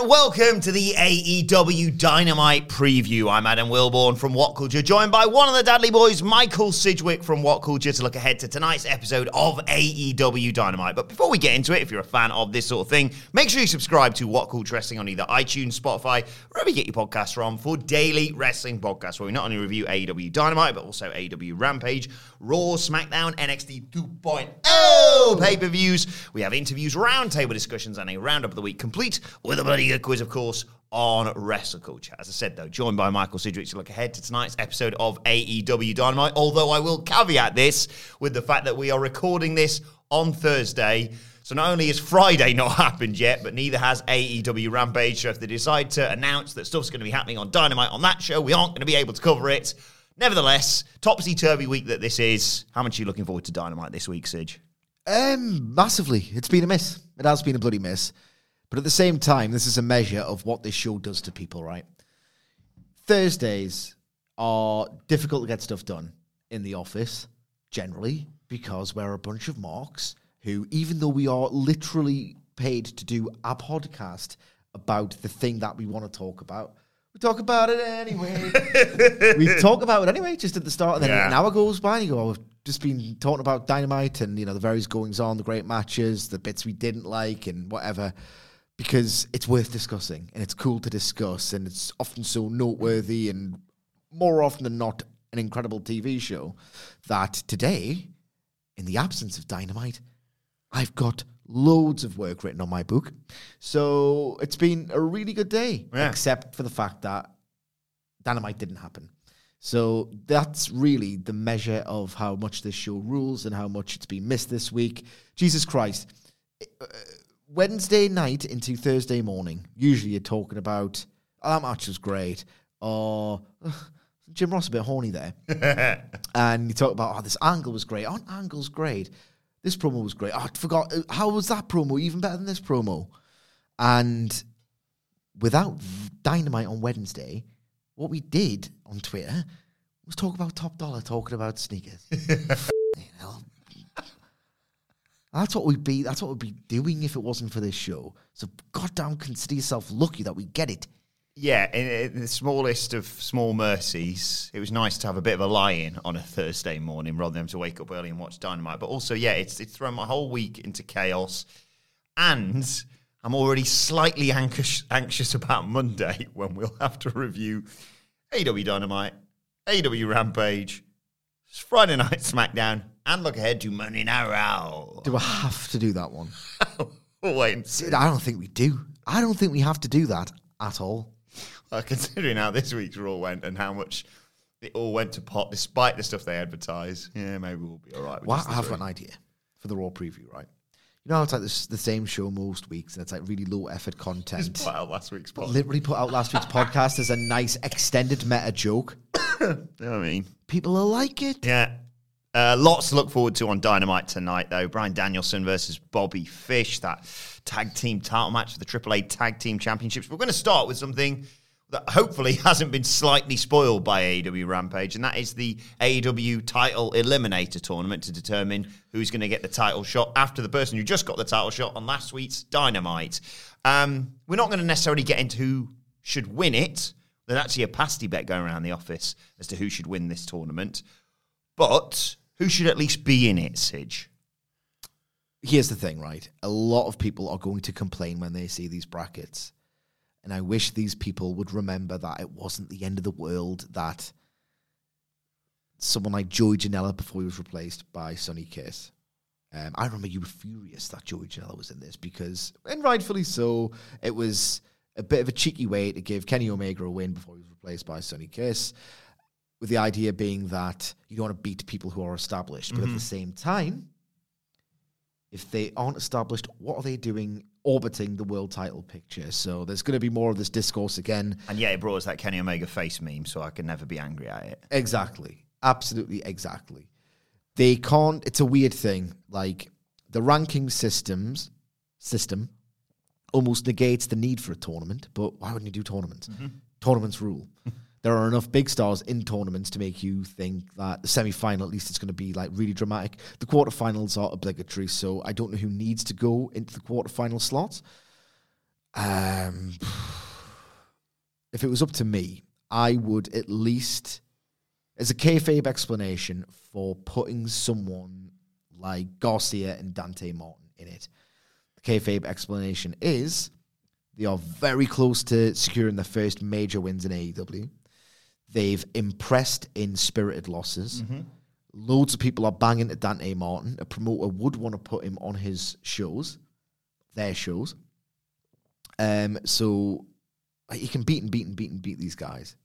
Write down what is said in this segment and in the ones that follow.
and welcome to the AEW Dynamite preview. I'm Adam Wilborn from What Culture, joined by one of the Dudley boys, Michael Sidgwick from What Culture, to look ahead to tonight's episode of AEW Dynamite. But before we get into it, if you're a fan of this sort of thing, make sure you subscribe to What Culture Wrestling on either iTunes, Spotify, wherever you get your podcasts from, for daily wrestling podcasts where we not only review AEW Dynamite but also AEW Rampage, Raw, SmackDown, NXT 2.0 pay per views. We have interviews, roundtable discussions, and a roundup of the week complete with a bloody quiz, of course, on wrestle culture. As I said, though, joined by Michael Sidgwick to look ahead to tonight's episode of AEW Dynamite. Although I will caveat this with the fact that we are recording this on Thursday. So not only has Friday not happened yet, but neither has AEW Rampage. So if they decide to announce that stuff's going to be happening on Dynamite on that show, we aren't going to be able to cover it. Nevertheless, topsy turvy week that this is. How much are you looking forward to Dynamite this week, Sidge? Um, massively. It's been a miss. It has been a bloody miss. But at the same time, this is a measure of what this show does to people, right? Thursdays are difficult to get stuff done in the office, generally, because we're a bunch of marks who, even though we are literally paid to do a podcast about the thing that we want to talk about, we talk about it anyway. we talk about it anyway, just at the start, and then Yeah. an hour goes by, and you go, oh, we've just been talking about Dynamite and, you know, the various goings on, the great matches, the bits we didn't like, and whatever, because it's worth discussing, and it's cool to discuss, and it's often so noteworthy, and more often than not, an incredible TV show, that today, in the absence of Dynamite, I've got loads of work written on my book. So it's been a really good day, Yeah. except for the fact that Dynamite didn't happen. So that's really the measure of how much this show rules and how much it's been missed this week. Jesus Christ. Uh, Wednesday night into Thursday morning, usually you're talking about, oh, that match was great, or "Ugh, Jim Ross a bit horny there and you talk about oh this angle was great. Oh, angle's great. This promo was great. Oh, I forgot uh, how was that promo even better than this promo? And without dynamite on Wednesday, what we did on Twitter was talk about top dollar, talking about sneakers. That's what we'd be. That's what we'd be doing if it wasn't for this show. So, goddamn, consider yourself lucky that we get it. Yeah, in, in the smallest of small mercies, it was nice to have a bit of a lie-in on a Thursday morning rather than to wake up early and watch Dynamite. But also, yeah, it's it's thrown my whole week into chaos, and I'm already slightly anxious anxious about Monday when we'll have to review AW Dynamite, AW Rampage, Friday Night SmackDown, and look ahead to Monday Night Raw. Do I have to do that one? Wait and see. I don't think we do. I don't think we have to do that at all. Considering how this week's Raw went and how much it all went to pot despite the stuff they advertise, yeah, maybe we'll be all right. with Well, I have three. an idea for the Raw preview, right? You know it's like this, the same show most weeks, and it's like really low effort Just content. put out last week's pot. Literally put out last week's podcast as a nice extended meta joke. You know what I mean? People will like it. Yeah. Uh, lots to look forward to on Dynamite tonight, though. Bryan Danielson versus Bobby Fish, that tag team title match for the AAA Tag Team Championships. We're going to start with something that hopefully hasn't been slightly spoiled by AEW Rampage, and that is the AEW title eliminator tournament to determine who's going to get the title shot after the person who just got the title shot on last week's Dynamite. Um, we're not going to necessarily get into who should win it. There's actually a pasty bet going around the office as to who should win this tournament. But who should at least be in it, Sidge? Here's the thing, right? A lot of people are going to complain when they see these brackets. And I wish these people would remember that it wasn't the end of the world that someone like Joey Janela before he was replaced by Sonny Kiss. Um, I remember you were furious that Joey Janela was in this because, and rightfully so, it was a bit of a cheeky way to give Kenny Omega a win before he was replaced by Sonny Kiss, with the idea being that you don't want to beat people who are established. But at the same time, if they aren't established, what are they doing orbiting the world title picture? So there's going to be more of this discourse again. And yeah, it brought us that Kenny Omega face meme, so I can never be angry at it. Exactly. Absolutely exactly. They can't it's a weird thing. Like the ranking systems system almost negates the need for a tournament, but why wouldn't you do tournaments? Mm-hmm. Tournaments rule. there are enough big stars in tournaments to make you think that the semi final at least is going to be like really dramatic. The quarterfinals are obligatory, so I don't know who needs to go into the quarterfinal slots. Um if it was up to me, I would at least as a kayfabe explanation for putting someone like Garcia and Dante Martin in it. The kayfabe explanation is they are very close to securing their first major wins in AEW. They've impressed in spirited losses. Loads of people are banging to Dante Martin. A promoter would want to put him on his shows, their shows. Um, so he can beat and beat and beat and beat these guys,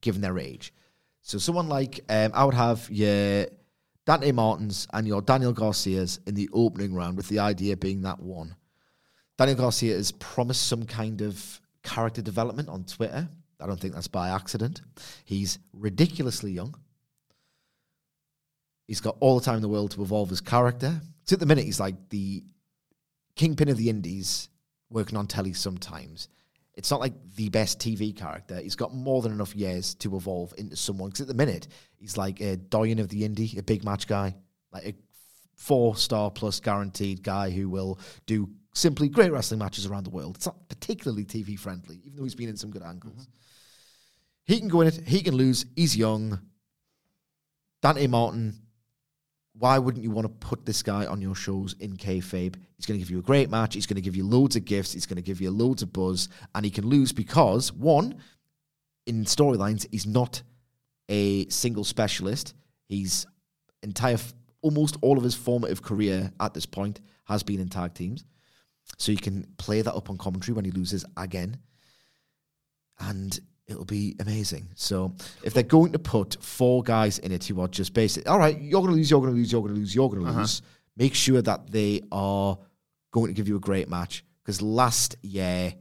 given their age. So someone like um, I would have your Dante Martins and your Daniel Garcias in the opening round, with the idea being that one. Daniel Garcia has promised some kind of character development on Twitter. I don't think that's by accident. He's ridiculously young. He's got all the time in the world to evolve his character. So at the minute, he's like the kingpin of the indies, working on telly sometimes. It's not like the best TV character. He's got more than enough years to evolve into someone. Because at the minute, he's like a Doyen of the indie, a big match guy, like a four star plus guaranteed guy who will do simply great wrestling matches around the world. It's not particularly TV friendly, even though he's been in some good angles. Mm-hmm. He can go in it, he can lose. He's young. Dante Martin, why wouldn't you want to put this guy on your shows in kayfabe? He's going to give you a great match. He's going to give you loads of gifts. He's going to give you loads of buzz, and he can lose because one, in storylines, he's not a single specialist. He's entire, almost all of his formative career at this point has been in tag teams, so you can play that up on commentary when he loses again, and it'll be amazing. So if they're going to put four guys in it who are just basic, all right, you're going to lose, you're going to lose, you're going to lose, you're going to lose. Make sure that they are going to give you a great match because last year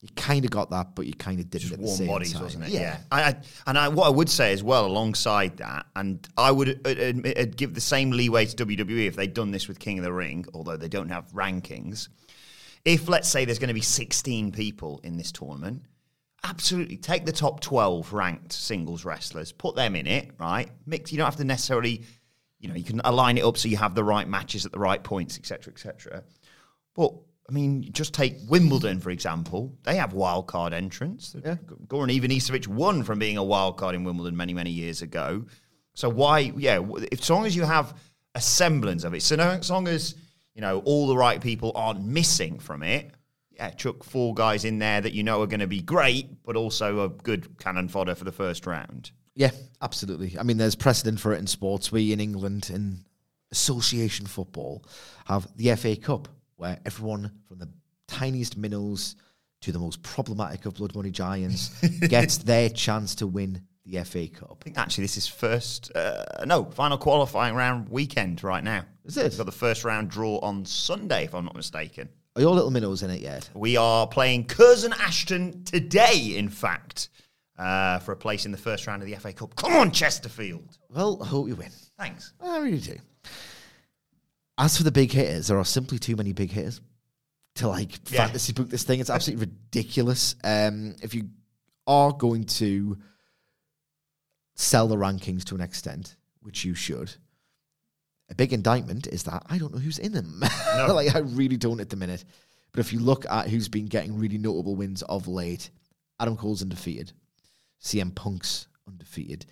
you kind of got that, but you kind of didn't Just at the warm same bodies, time. wasn't it? Yeah. I, I, and I, what I would say as well, alongside that, and I would uh, admit, uh, give the same leeway to WWE if they'd done this with King of the Ring, although they don't have rankings. If, let's say, there's going to be 16 people in this tournament, absolutely take the top 12 ranked singles wrestlers, put them in it, right? Mix. You don't have to necessarily, you know, you can align it up so you have the right matches at the right points, etc., etc. But I mean, just take Wimbledon for example. They have wild card entrants. Yeah. Goran Ivanisevic won from being a wild card in Wimbledon many many years ago. So why, yeah, if, as long as you have a semblance of it, so no, as long as you know all the right people aren't missing from it. Yeah, chuck four guys in there that you know are going to be great, but also a good cannon fodder for the first round. Yeah, absolutely. I mean, there's precedent for it in sports. We in England, in association football, have the FA Cup, where everyone from the tiniest minnows to the most problematic of blood money giants gets their chance to win the FA Cup. I think actually this is first, uh, no, final qualifying round weekend right now. Is it? We've got the first round draw on Sunday, if I'm not mistaken. Are your little minnows in it yet? We are playing Curzon Ashton today, in fact, uh, for a place in the first round of the FA Cup. Come on, Chesterfield. Well, I hope you win. Thanks. I really do. As for the big hitters, there are simply too many big hitters to like Yeah. fantasy book this thing. It's absolutely ridiculous. Um, if you are going to sell the rankings to an extent, which you should, a big indictment is that I don't know who's in them. like I really don't at the minute. But if you look at who's been getting really notable wins of late, Adam Cole's undefeated, CM Punk's undefeated.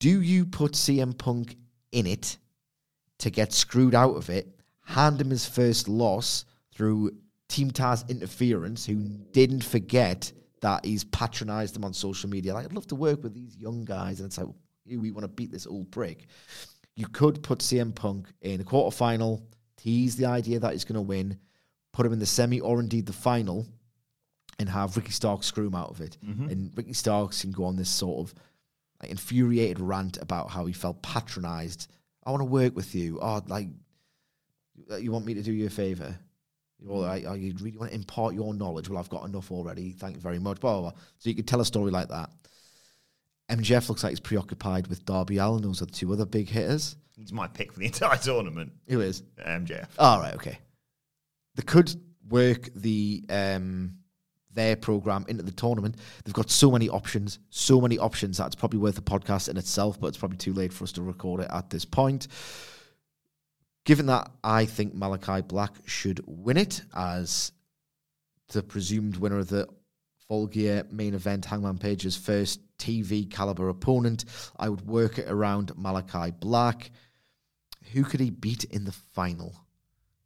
Do you put CM Punk in it to get screwed out of it, hand him his first loss through Team Taz interference, who didn't forget that he's patronized them on social media. Like, I'd love to work with these young guys. And it's like, we want to beat this old prick. You could put CM Punk in a quarterfinal, tease the idea that he's going to win, put him in the semi or indeed the final, and have Ricky Starks screw him out of it. Mm-hmm. And Ricky Starks can go on this sort of like, infuriated rant about how he felt patronized. I want to work with you. Oh, like, uh, you want me to do you a favor? All right. Oh, you really want to impart your knowledge? Well, I've got enough already. Thank you very much. Blah, blah, blah. So you could tell a story like that. MJF looks like he's preoccupied with Darby Allin. Those are the two other big hitters. He's my pick for the entire tournament, Who is? MJF. All right, okay. They could work the um, their program into the tournament. They've got so many options, so many options that it's probably worth a podcast in itself, but it's probably too late for us to record it at this point. Given that I think Malachi Black should win it as the presumed winner of the Full Gear main event, Hangman Page's first TV caliber opponent, I would work it around Malachi Black. Who could he beat in the final?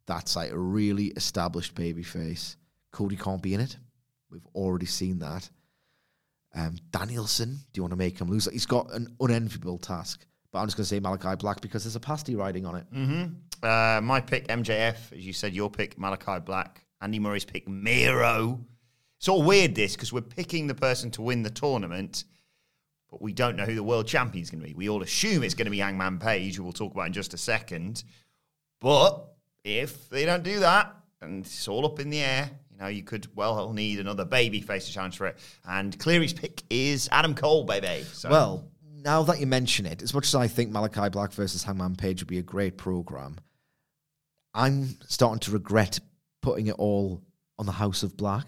That's like a really established babyface. Cody can't be in it. We've already seen that. Um, Danielson, do you want to make him lose? He's got an unenviable task. But I'm just going to say Malachi Black because there's a pasty riding on it. Mm. Uh, my pick, MJF. As you said, your pick, Malachi Black. Andy Murray's pick, Miro. It's all weird, this, because we're picking the person to win the tournament, but we don't know who the world champion's going to be. We all assume it's going to be Hangman Page, who we'll talk about in just a second. But if they don't do that, and it's all up in the air, you know, you could well need another baby face to challenge for it. And Cleary's pick is Adam Cole, baby. So, Well, now that you mention it, as much as I think Malachi Black versus Hangman Page would be a great program, I'm starting to regret putting it all on the House of Black.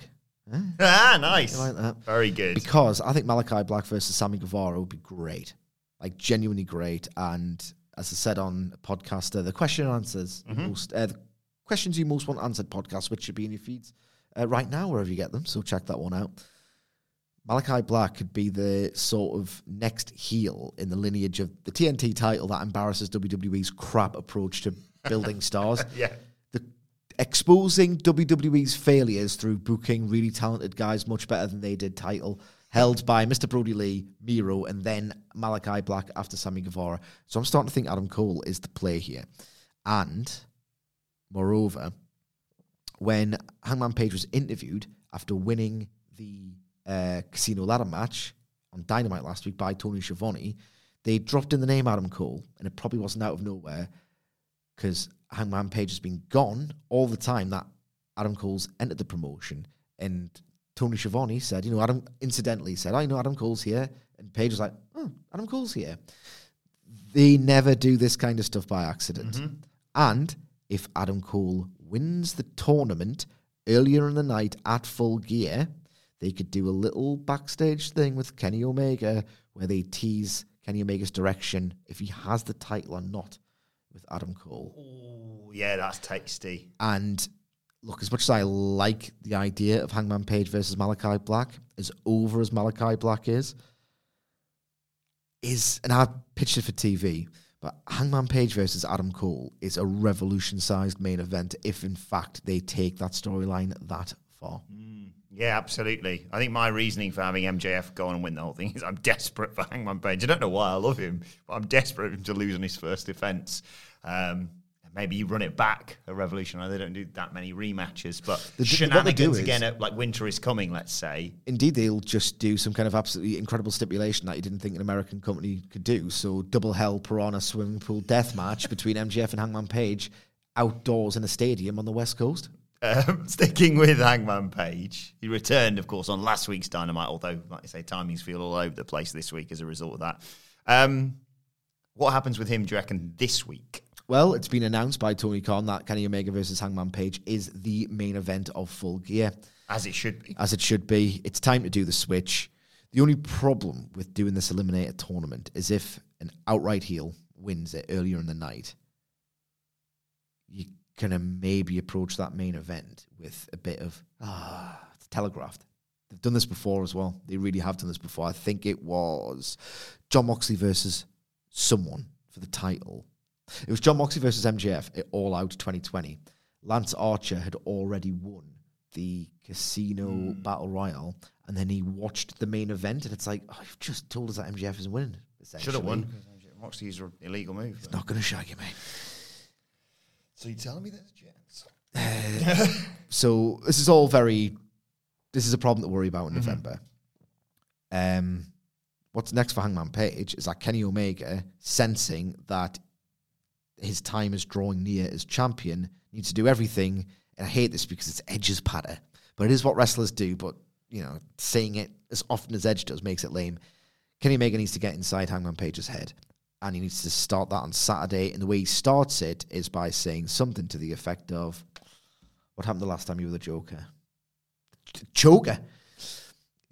Ah, nice. Like that? Very good. Because I think Malachi Black versus Sammy Guevara would be great, like genuinely great. And as I said on a podcast, uh, the question and answers, the most, uh, the questions you most want answered podcast, which should be in your feeds uh, right now wherever you get them. So check that one out. Malachi Black could be the sort of next heel in the lineage of the TNT title that embarrasses WWE's crap approach to building stars yeah. Exposing WWE's failures through booking really talented guys much better than they did title held by Mr. Brodie Lee, Miro, and then Malachi Black after Sammy Guevara. So I'm starting to think Adam Cole is the play here. And moreover, when Hangman Page was interviewed after winning the uh, Casino Ladder match on Dynamite last week by Tony Schiavone, they dropped in the name Adam Cole, and it probably wasn't out of nowhere because Hangman Page has been gone all the time that Adam Cole's entered the promotion. And Tony Schiavone said, you know, Adam incidentally said, I know Adam Cole's here. And Page was like, oh, Adam Cole's here. They never do this kind of stuff by accident. Mm-hmm. And if Adam Cole wins the tournament earlier in the night at full gear, they could do a little backstage thing with Kenny Omega where they tease Kenny Omega's direction if he has the title or not with Adam Cole. Ooh, yeah, that's tasty. And look, as much as I like the idea of Hangman Page versus Malachi Black, as over as Malachi Black is, is and I pitched it for TV, but Hangman Page versus Adam Cole is a revolution-sized main event if, in fact, they take that storyline that far. Mm, yeah, absolutely. I think my reasoning for having MJF go on and win the whole thing is I'm desperate for Hangman Page. I don't know why I love him, but I'm desperate for him to lose on his first defense. Um, maybe you run it back a Revolution. They don't do that many rematches, but They do- what they do shenanigans is- again at like Winter is Coming, let's say. Indeed, they'll just do some kind of absolutely incredible stipulation that you didn't think an American company could do. So, double hell piranha swimming pool death match between MJF and Hangman Page outdoors in a stadium on the West Coast. Um, sticking with Hangman Page, he returned, of course, on last week's Dynamite. Although, like I say, timings feel all over the place this week as a result of that. Um, what happens with him? Do you reckon this week? Well, it's been announced by Tony Khan that Kenny Omega versus Hangman Page is the main event of Full Gear, As it should be. as it should be. It's time to do the switch. The only problem with doing this Eliminator tournament is if an outright heel wins it earlier in the night, you kind of maybe approach that main event with a bit of, ah, it's telegraphed. They've done this before as well. They really have done this before. I think it was Jon Moxley versus someone for the title. It was Jon Moxley versus MJF at All Out 2020. Lance Archer had already won the casino hmm. battle royal, and then he watched the main event, and it's like, oh, you've just told us that MJF is winning. Should have won. Moxley's an illegal move. It's not going to shag you, mate. So you're telling me there's a chance? Uh, so this is all very. This is a problem to worry about in mm-hmm. November. Um, what's next for Hangman Page is that Kenny Omega sensing that his time is drawing near as champion needs to do everything. And I hate this because it's Edge's patter, but it is what wrestlers do. But you know, saying it as often as Edge does makes it lame. Kenny Omega needs to get inside Hangman Page's head, and he needs to start that on Saturday. And the way he starts it is by saying something to the effect of, "What happened the last time you were the Joker?" Joker.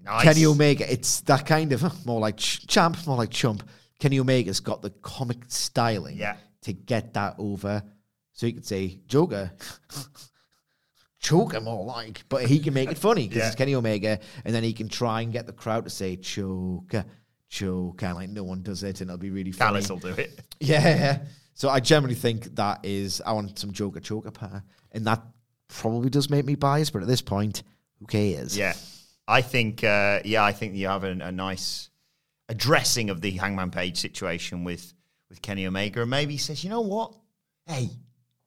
Nice. Kenny Omega. It's that kind of more like ch- champ, more like chump. Kenny Omega's got the comic styling Yeah. To get that over. So he could say Joker, choke him more like, but he can make it funny because Yeah. it's Kenny Omega, and then he can try and get the crowd to say Joker, Joker, like no one does it, and it'll be really funny. Callis will do it. Yeah. So I generally think that is I want some Joker Joker power, and that probably does make me biased. But at this point, who cares? Yeah, I think. Uh, yeah, I think you have a, a nice addressing of the Hangman Page situation with with Kenny Omega, and maybe he says, you know what? Hey,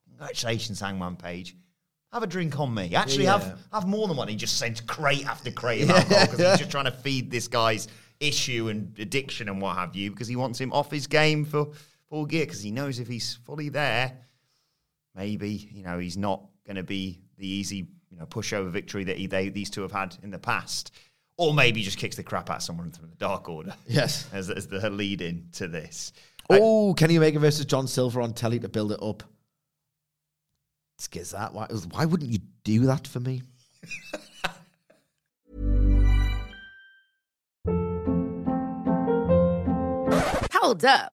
congratulations, Hangman Page. Have a drink on me. Actually, Yeah. have have more than one. He just sends crate after crate of alcohol because he's just trying to feed this guy's issue and addiction and what have you because he wants him off his game for full gear because he knows if he's fully there, maybe you know he's not going to be the easy you know pushover victory that he, they these two have had in the past, or maybe he just kicks the crap out of someone from the Dark Order Yes. as, as the lead in to this. Oh, Kenny Omega versus John Silver on telly to build it up. Skiz that. Why, why wouldn't you do that for me? Hold up.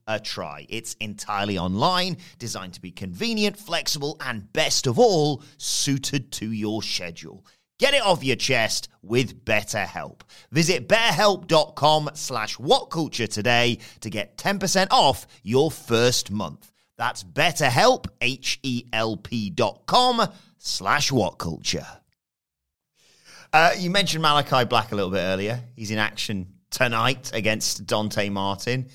a try. It's entirely online, designed to be convenient, flexible, and best of all, suited to your schedule. Get it off your chest with BetterHelp. Visit betterhelp.com slash whatculture today to get 10% off your first month. That's betterhelp, H-E-L-P dot com slash whatculture. Uh, you mentioned Malachi Black a little bit earlier. He's in action tonight against Dante Martin.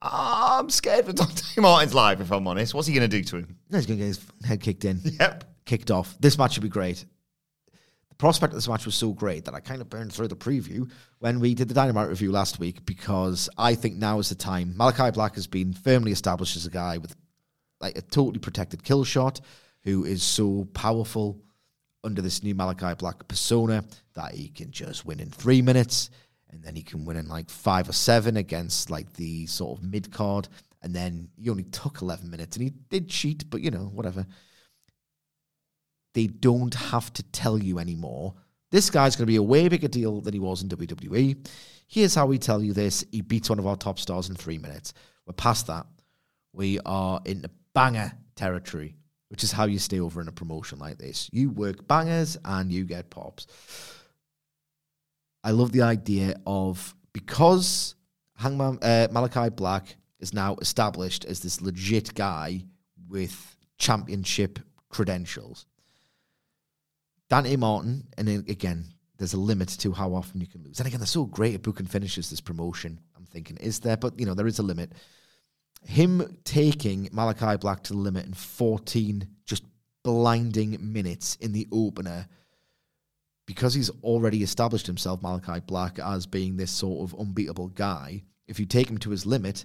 Ah, I'm scared for Dante Martin's life, if I'm honest. What's he going to do to him? No, he's going to get his head kicked in. Yep. Kicked off. This match would be great. The prospect of this match was so great that I kind of burned through the preview when we did the Dynamite review last week because I think now is the time. Malachi Black has been firmly established as a guy with like a totally protected kill shot who is so powerful under this new Malachi Black persona that he can just win in three minutes and then he can win in like five or seven against like the sort of mid card. And then he only took 11 minutes and he did cheat, but you know, whatever. They don't have to tell you anymore This guy's going to be a way bigger deal than he was in WWE. Here's how we tell you this. He beats one of our top stars in three minutes. We're past that. We are in the banger territory, which is how you stay over in a promotion like this. You work bangers and you get pops. I love the idea of because Hangman uh, Malachi Black is now established as this legit guy with championship credentials. Dante Martin, and again, there's a limit to how often you can lose. And again, they're so great at booking finishes this promotion. I'm thinking, is there? But you know, there is a limit. Him taking Malachi Black to the limit in 14 just blinding minutes in the opener because he's already established himself, Malachi Black, as being this sort of unbeatable guy, if you take him to his limit,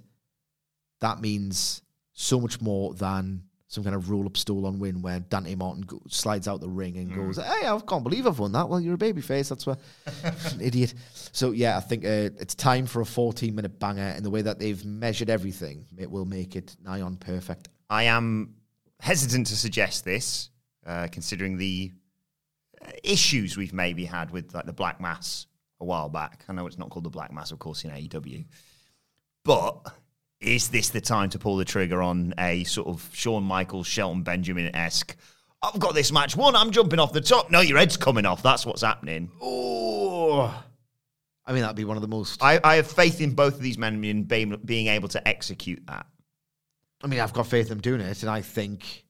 that means so much more than some kind of roll up stolen win where Dante Martin go, slides out the ring and goes, Hey, I can't believe I've won that. Well, you're a babyface. That's what an idiot. So, yeah, I think uh, it's time for a 14 minute banger. And the way that they've measured everything, it will make it nigh on perfect. I am hesitant to suggest this, uh, considering the issues we've maybe had with like the Black Mass a while back. I know it's not called the Black Mass, of course, in AEW, but is this the time to pull the trigger on a sort of Shawn Michaels, Shelton Benjamin esque? I've got this match won. I'm jumping off the top. No, your head's coming off. That's what's happening. Oh, I mean, that'd be one of the most. I, I have faith in both of these men in being, being able to execute that. I mean, I've got faith in him doing it, and I think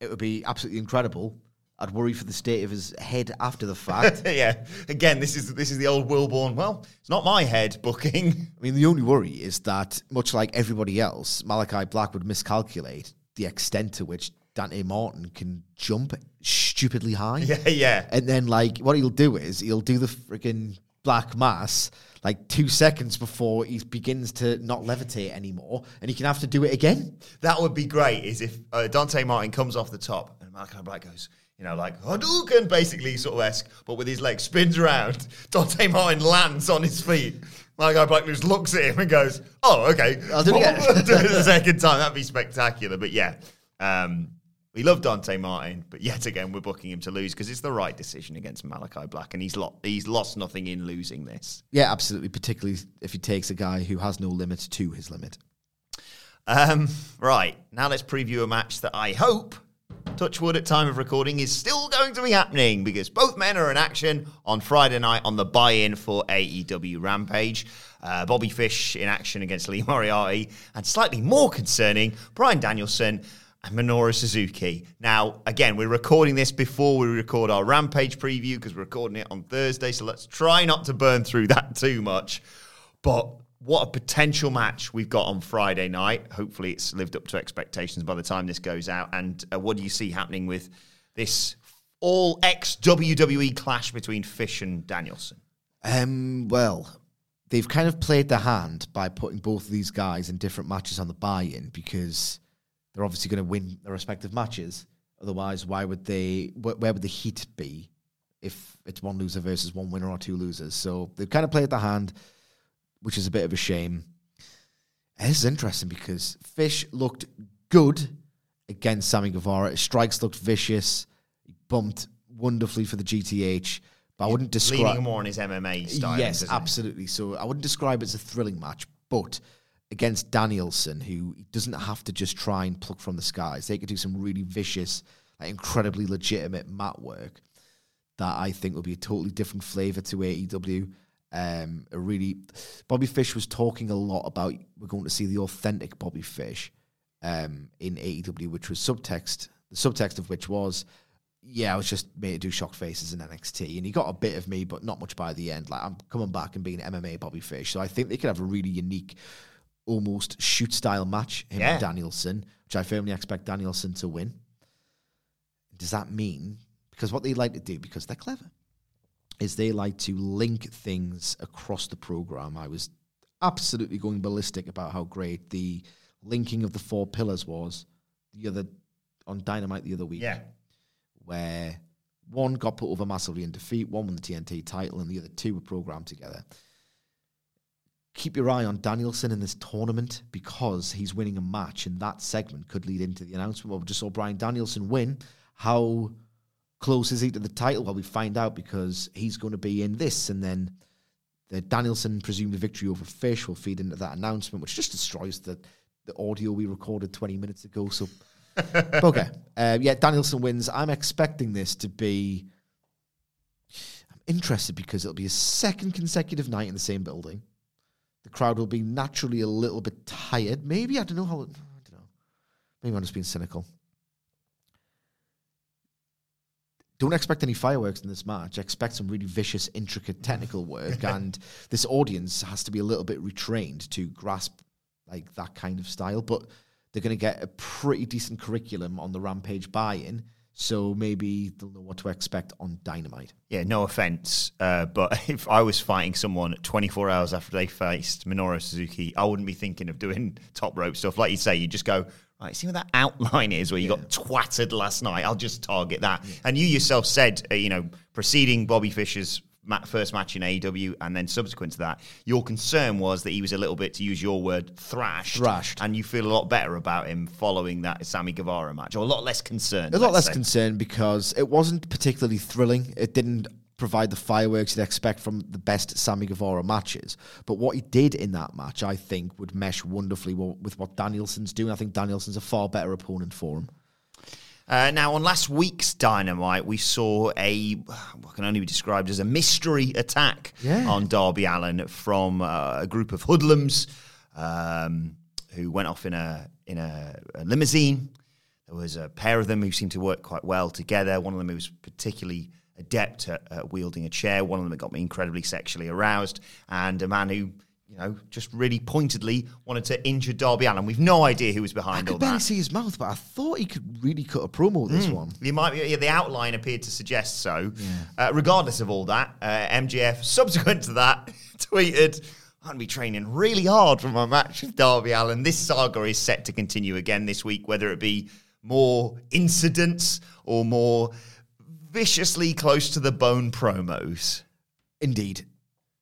it would be absolutely incredible. I'd worry for the state of his head after the fact. yeah. Again, this is this is the old Wilborn. Well, it's not my head booking. I mean, the only worry is that, much like everybody else, Malachi Black would miscalculate the extent to which Dante Martin can jump stupidly high. Yeah, yeah. And then, like, what he'll do is he'll do the freaking black mass like two seconds before he begins to not levitate anymore, and he can have to do it again. That would be great. Is if uh, Dante Martin comes off the top and Malachi Black goes, you know, like Hadouken, basically sort of esque, but with his legs spins around. Dante Martin lands on his feet. Malachi Black just looks at him and goes, "Oh, okay, I'll do it again." do it the second time. That'd be spectacular. But yeah, um, we love Dante Martin, but yet again, we're booking him to lose because it's the right decision against Malachi Black, and he's lo- he's lost nothing in losing this. Yeah, absolutely. Particularly if he takes a guy who has no limit to his limit. Um, right now, let's preview a match that I hope, Touchwood at time of recording, is still going to be happening because both men are in action on Friday night on the buy-in for AEW Rampage. Uh, Bobby Fish in action against Lee Moriarty, and slightly more concerning, Bryan Danielson and Minoru Suzuki. Now, again, we're recording this before we record our Rampage preview because we're recording it on Thursday, so let's try not to burn through that too much. But what a potential match we've got on Friday night. Hopefully, it's lived up to expectations by the time this goes out. And uh, what do you see happening with this all ex WWE clash between Fish and Danielson? Um, well, they've kind of played the hand by putting both of these guys in different matches on the buy-in because they're obviously going to win their respective matches. Otherwise, why would they? Wh- where would the heat be if it's one loser versus one winner or two losers? So they've kind of played the hand, which is a bit of a shame. This is interesting because Fish looked good against Sammy Guevara. His strikes looked vicious. He bumped wonderfully for the GTH. But I wouldn't describe Leaning more on his MMA style. Yes, absolutely. So I wouldn't describe it as a thrilling match, but against Danielson, who doesn't have to just try and pluck from the skies, they could do some really vicious, like incredibly legitimate mat work that I think will be a totally different flavor to AEW. Um, a really, Bobby Fish was talking a lot about we're going to see the authentic Bobby Fish um, in AEW, which was subtext. The subtext of which was yeah, I was just made to do shock faces in NXT, and he got a bit of me, but not much by the end. Like I'm coming back and being MMA Bobby Fish, so I think they could have a really unique, almost shoot style match. Him Yeah. and Danielson, which I firmly expect Danielson to win. Does that mean because what they like to do because they're clever is they like to link things across the program. I was absolutely going ballistic about how great the linking of the four pillars was the other on Dynamite the other week Yeah. where one got put over massively in defeat, one won the TNT title, and the other two were programmed together. Keep your eye on Danielson in this tournament because he's winning a match, and that segment could lead into the announcement. Well, we just saw Bryan Danielson win. How close is he to the title? Well, we find out because he's going to be in this, and then the Danielson presumed victory over Fish will feed into that announcement, which just destroys the the audio we recorded 20 minutes ago. So, okay, uh, yeah, Danielson wins. I'm expecting this to be. I'm interested because it'll be a second consecutive night in the same building. The crowd will be naturally a little bit tired. Maybe I don't know how. I don't know. Maybe I'm just being cynical. Don't expect any fireworks in this match. Expect some really vicious, intricate technical work, and this audience has to be a little bit retrained to grasp like that kind of style. But they're going to get a pretty decent curriculum on the Rampage buy-in, so maybe they'll know what to expect on Dynamite. Yeah, no offense, uh, but if I was fighting someone 24 hours after they faced Minoru Suzuki, I wouldn't be thinking of doing top rope stuff. Like you say, you just go, right, see where that outline is where you got twatted last night? I'll just target that. And you yourself said, uh, you know, preceding Bobby Fischer's ma- first match in AEW and then subsequent to that, your concern was that he was a little bit, to use your word, thrashed. Thrashed. And you feel a lot better about him following that Sammy Guevara match, or a lot less concerned. A lot less say. concerned because it wasn't particularly thrilling. It didn't provide the fireworks you'd expect from the best Sammy Guevara matches. But what he did in that match, I think, would mesh wonderfully with what Danielson's doing. I think Danielson's a far better opponent for him. Uh, now, on last week's Dynamite, we saw a what can only be described as a mystery attack Yeah. on Darby Allin from uh, a group of hoodlums um, who went off in a in a, a limousine. There was a pair of them who seemed to work quite well together. One of them who was particularly adept at, at wielding a chair. One of them that got me incredibly sexually aroused, and a man who. You know, just really pointedly wanted to injure Darby Allin. We've no idea who was I behind all could barely that. see his mouth, but I thought he could really cut a promo this one. You might be, yeah, the outline appeared to suggest so. Uh, regardless of all that, uh, MJF, subsequent to that, tweeted, I'm going to be training really hard for my match with Darby Allin. This saga is set to continue again this week, whether it be more incidents or more viciously close to the bone promos. Indeed.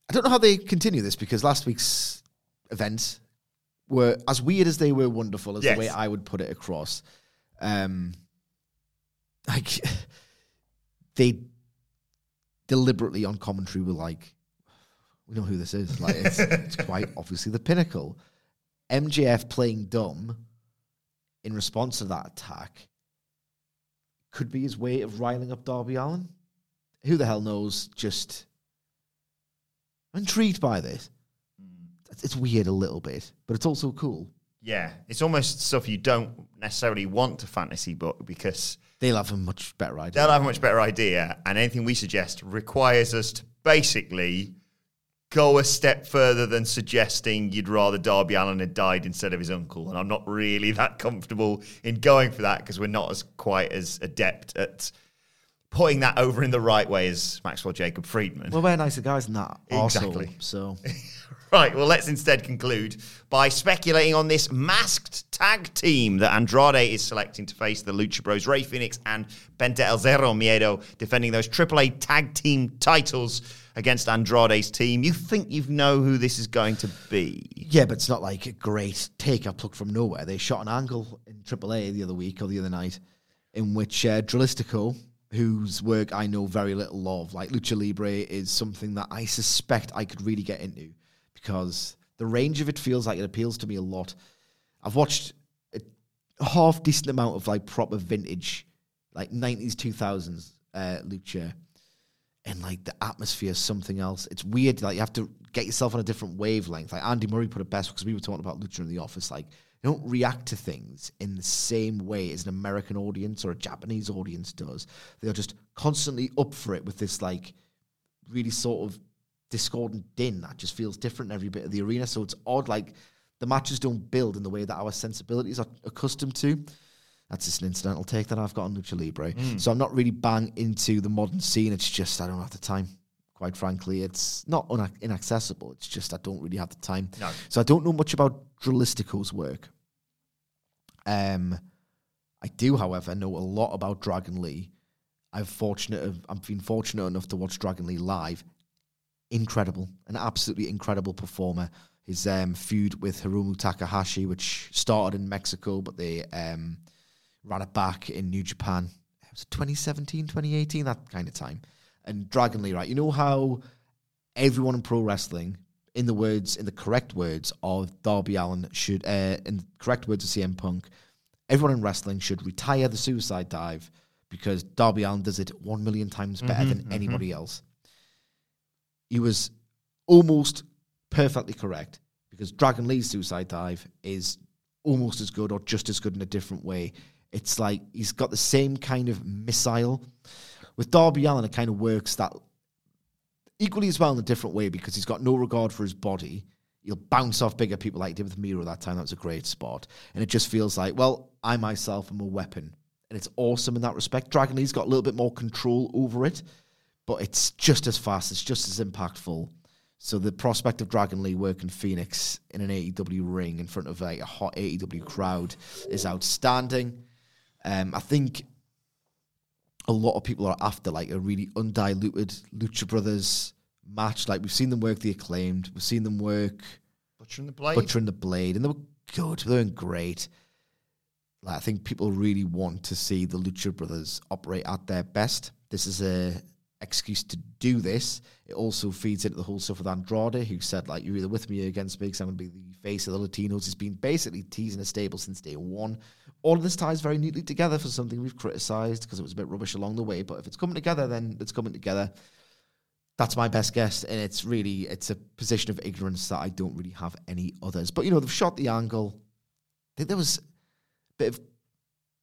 I don't know how they continue this because last week's events were as weird as they were wonderful, is Yes. the way I would put it across. Um, like they deliberately on commentary were like, "We know who this is." Like it's, it's quite obviously the pinnacle. MJF playing dumb in response to that attack could be his way of riling up Darby Allin. Who the hell knows? Just I'm intrigued by this. It's- It's weird a little bit, but it's also cool. Yeah, it's almost stuff you don't necessarily want to fantasy book because They'll have a much better idea. they'll have a much better idea, and anything we suggest requires us to basically go a step further than suggesting you'd rather Darby Allin had died instead of his uncle. And I'm not really that comfortable in going for that because we're not as quite as adept at putting that over in the right way as Maxwell Jacob Friedman. well, we're nicer guys than that. Also, Exactly. so Right, well, let's instead conclude by speculating on this masked tag team that Andrade is selecting to face the Lucha Bros, Rey Fenix and Penta El Zero Miedo, defending those AAA tag team titles against Andrade's team. You think you know who this is going to be? yeah, but it's not like a great take I plucked from nowhere. They shot an angle in AAA the other week or the other night in which uh, Dralístico, whose work I know very little of, like Lucha Libre, is something that I suspect I could really get into because the range of it feels like it appeals to me a lot. I've watched a half decent amount of like proper vintage, like 90s, 2000s uh, Lucha. And like the atmosphere is something else. It's weird. Like you have to get yourself on a different wavelength. Like Andy Murray put it best because we were talking about Lucha in the office. Like you don't react to things in the same way as an American audience or a Japanese audience does. They are just constantly up for it with this like really sort of discordant din that just feels different in every bit of the arena. So it's odd. Like the matches don't build in the way that our sensibilities are accustomed to. That's just an incidental take that I've got on Lucha Libre. So I'm not really bang into the modern scene. It's just I don't have the time. Quite frankly, it's not inaccessible. It's just I don't really have the time. No. So I don't know much about Dralístico's work. Um, I do, however, know a lot about Dragon Lee. I've fortunate. I've been fortunate enough to watch Dragon Lee live. Incredible, an absolutely incredible performer. His um, feud with Hiromu Takahashi, which started in Mexico, but they um, ran it back in New Japan. It was 2017, 2018, that kind of time. And Dragon Lee, right? You know how everyone in pro wrestling, in the words, in the correct words of Darby Allin, should, uh, in the correct words of CM Punk, everyone in wrestling should retire the suicide dive because Darby Allin does it one million times better than anybody else. He was almost perfectly correct because Dragon Lee's suicide dive is almost as good or just as good in a different way. It's like he's got the same kind of missile. With Darby Allin, it kind of works that equally as well in a different way because he's got no regard for his body. He'll bounce off bigger people like he did with Miro that time. That was a great spot. And it just feels like, well, I myself am a weapon. And it's awesome in that respect. Dragon Lee's got a little bit more control over it, but it's just as fast, it's just as impactful. So the prospect of Dragon Lee working Fenix in an AEW ring in front of like a hot AEW crowd is outstanding. Um, I think a lot of people are after like a really undiluted Lucha Brothers match. Like we've seen them work the acclaimed, we've seen them work Butcher and the Blade. Butcher and the Blade, and they were good. They were great. Like, I think people really want to see the Lucha Brothers operate at their best. This is a excuse to do this. It also feeds into the whole stuff with Andrade, who said like, "You're either with me or against me, because I'm going to be the face of the Latinos." He's been basically teasing a stable since day one. All of this ties very neatly together for something we've criticised because it was a bit rubbish along the way. But if it's coming together, then it's coming together that's my best guess, and it's really it's a position of ignorance that I don't really have any others. But you know, they've shot the angle. I think there was a bit of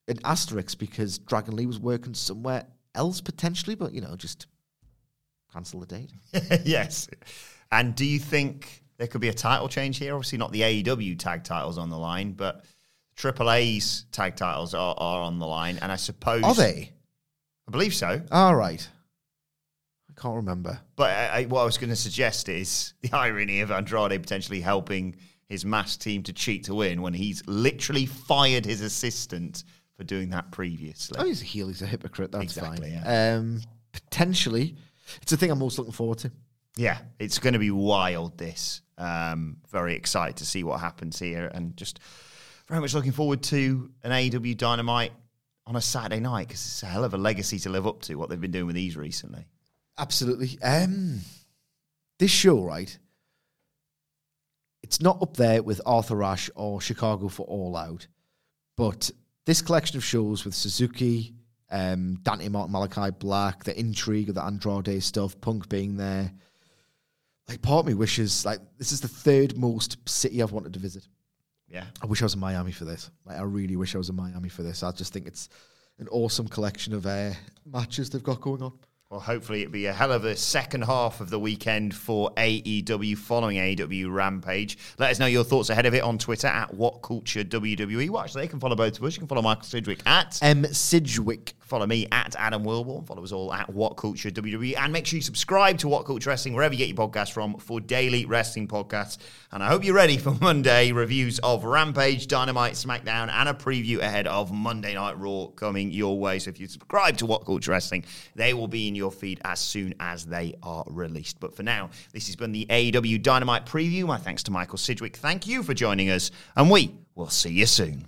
an asterisk because Dragon Lee was working somewhere else potentially, but you know, just cancel the date. yes. And do you think there could be a title change here? Obviously, not the AEW tag titles on the line, but Triple A's tag titles are, are on the line. And I suppose. Are they? I believe so. All right. I can't remember. But I, I, what I was going to suggest is the irony of Andrade potentially helping his mass team to cheat to win when he's literally fired his assistant for doing that previously. Oh, he's a heel. He's a hypocrite. That's Exactly, fine. yeah. Um, potentially, it's the thing I'm most looking forward to. Yeah, it's going to be wild. This um, very excited to see what happens here, and just very much looking forward to an AEW Dynamite on a Saturday night because it's a hell of a legacy to live up to. What they've been doing with these recently. Absolutely. Um, this show, right? It's not up there with Arthur Ashe or Chicago for All Out, but this collection of shows with Suzuki, um, Dante Martin, Malakai Black, the intrigue of the Andrade stuff, Punk being there. Like, part of me wishes, like, this is the third most city I've wanted to visit. Yeah, I wish I was in Miami for this. Like, I really wish I was in Miami for this. I just think it's an awesome collection of uh, matches they've got going on. Well, hopefully it'll be a hell of a second half of the weekend for AEW following AEW Rampage. Let us know your thoughts ahead of it on Twitter at What Culture WWE. Well, actually, you can follow both of us. You can follow Michael Sidgwick at M. Sidgwick. Follow me at Adam Wilbourn. Follow us all at What Culture WWE. And make sure you subscribe to What Culture Wrestling wherever you get your podcasts from for daily wrestling podcasts. And I hope you're ready for Monday reviews of Rampage, Dynamite, SmackDown, and a preview ahead of Monday Night Raw coming your way. So if you subscribe to What Culture Wrestling, they will be in your feed as soon as they are released. But for now, this has been the AEW Dynamite preview. My thanks to Michael Sidgwick. Thank you for joining us. And we will see you soon.